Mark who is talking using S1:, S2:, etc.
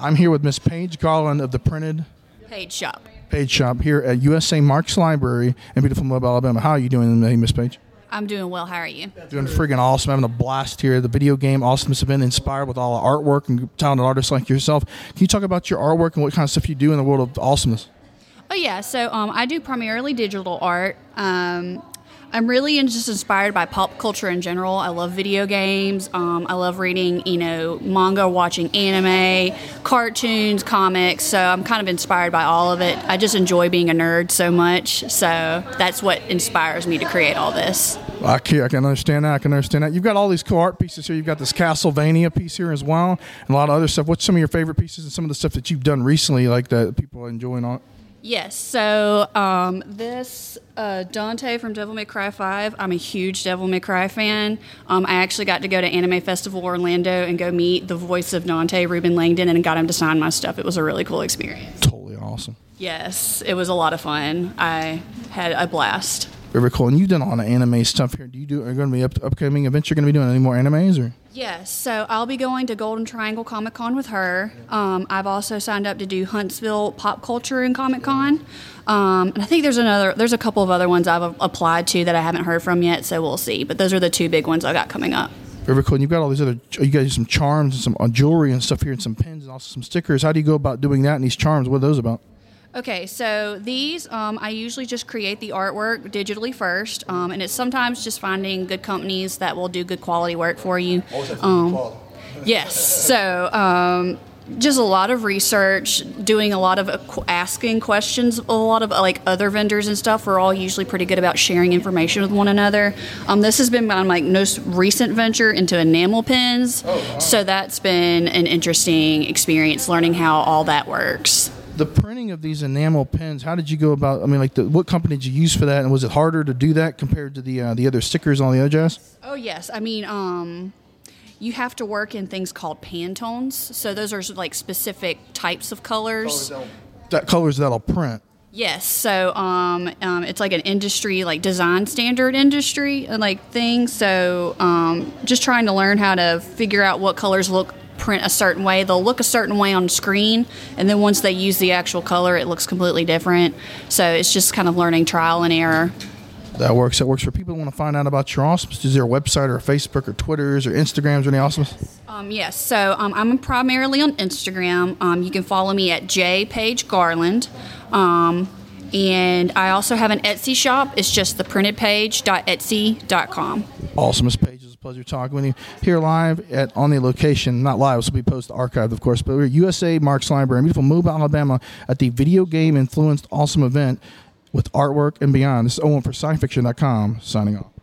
S1: I'm here with Miss Paige Garland of the Printed
S2: Page Shop.
S1: Page Shop here at USA Marx Library in beautiful Mobile, Alabama. How are you doing today, Miss Paige?
S2: I'm doing well. How are you?
S1: Doing friggin' awesome. Having a blast here. The video game awesomeness event inspired with all the artwork and talented artists like yourself. Can you talk about your artwork and what kind of stuff you do in the world of awesomeness?
S2: Oh yeah, so um, I do primarily digital art. Um, I'm really just inspired by pop culture in general. I love video games. Um, I love reading, you know, manga, watching anime, cartoons, comics. So I'm kind of inspired by all of it. I just enjoy being a nerd so much. So that's what inspires me to create all this.
S1: I can, I can understand that. I can understand that. You've got all these cool art pieces here. You've got this Castlevania piece here as well, and a lot of other stuff. What's some of your favorite pieces and some of the stuff that you've done recently, like that people are enjoying on?
S2: Yes. So um, this uh, Dante from Devil May Cry Five. I'm a huge Devil May Cry fan. Um, I actually got to go to Anime Festival Orlando and go meet the voice of Dante, Reuben Langdon, and got him to sign my stuff. It was a really cool experience.
S1: Totally awesome.
S2: Yes, it was a lot of fun. I had a blast.
S1: Very cool. And you've done a lot of anime stuff here. Do you do? Are going to be up, upcoming events? You're going to be doing any more animes or?
S2: Yes, so I'll be going to Golden Triangle Comic Con with her. Um, I've also signed up to do Huntsville Pop Culture and Comic Con, um, and I think there's another, there's a couple of other ones I've applied to that I haven't heard from yet. So we'll see. But those are the two big ones I got coming up.
S1: Very cool. And you've got all these other, you got some charms and some uh, jewelry and stuff here, and some pins and also some stickers. How do you go about doing that and these charms? What are those about?
S2: Okay, so these um, I usually just create the artwork digitally first, um, and it's sometimes just finding good companies that will do good quality work for you. Um, yes, so um, just a lot of research, doing a lot of asking questions. A lot of like other vendors and stuff We're all usually pretty good about sharing information with one another. Um, this has been my like most recent venture into enamel pins, so that's been an interesting experience learning how all that works.
S1: The printing of these enamel pins. How did you go about? I mean, like, the, what company did you use for that? And was it harder to do that compared to the uh, the other stickers on the other jazz?
S2: Oh yes, I mean, um, you have to work in things called Pantones. So those are like specific types of colors.
S1: That colors that'll print.
S2: Yes, so um, um, it's like an industry, like design standard industry, uh, like thing. So um, just trying to learn how to figure out what colors look print a certain way. They'll look a certain way on screen, and then once they use the actual color, it looks completely different. So it's just kind of learning trial and error.
S1: That works. That works for people who want to find out about your awesomeness. Is there a website or a Facebook or Twitters or Instagrams or any awesomeness?
S2: Um, yes, so um, I'm primarily on Instagram. Um, you can follow me at J Page Garland. Um, and I also have an Etsy shop. It's just theprinted.page.etsy.com.
S1: Awesomeness page. It's a pleasure talking with you here live at on the location, not live. This will be post archived, of course. But we're at USA Marx Library in beautiful Mobile, Alabama, at the video game influenced awesome event with artwork and beyond. This is Owen for SciFiction.com signing off.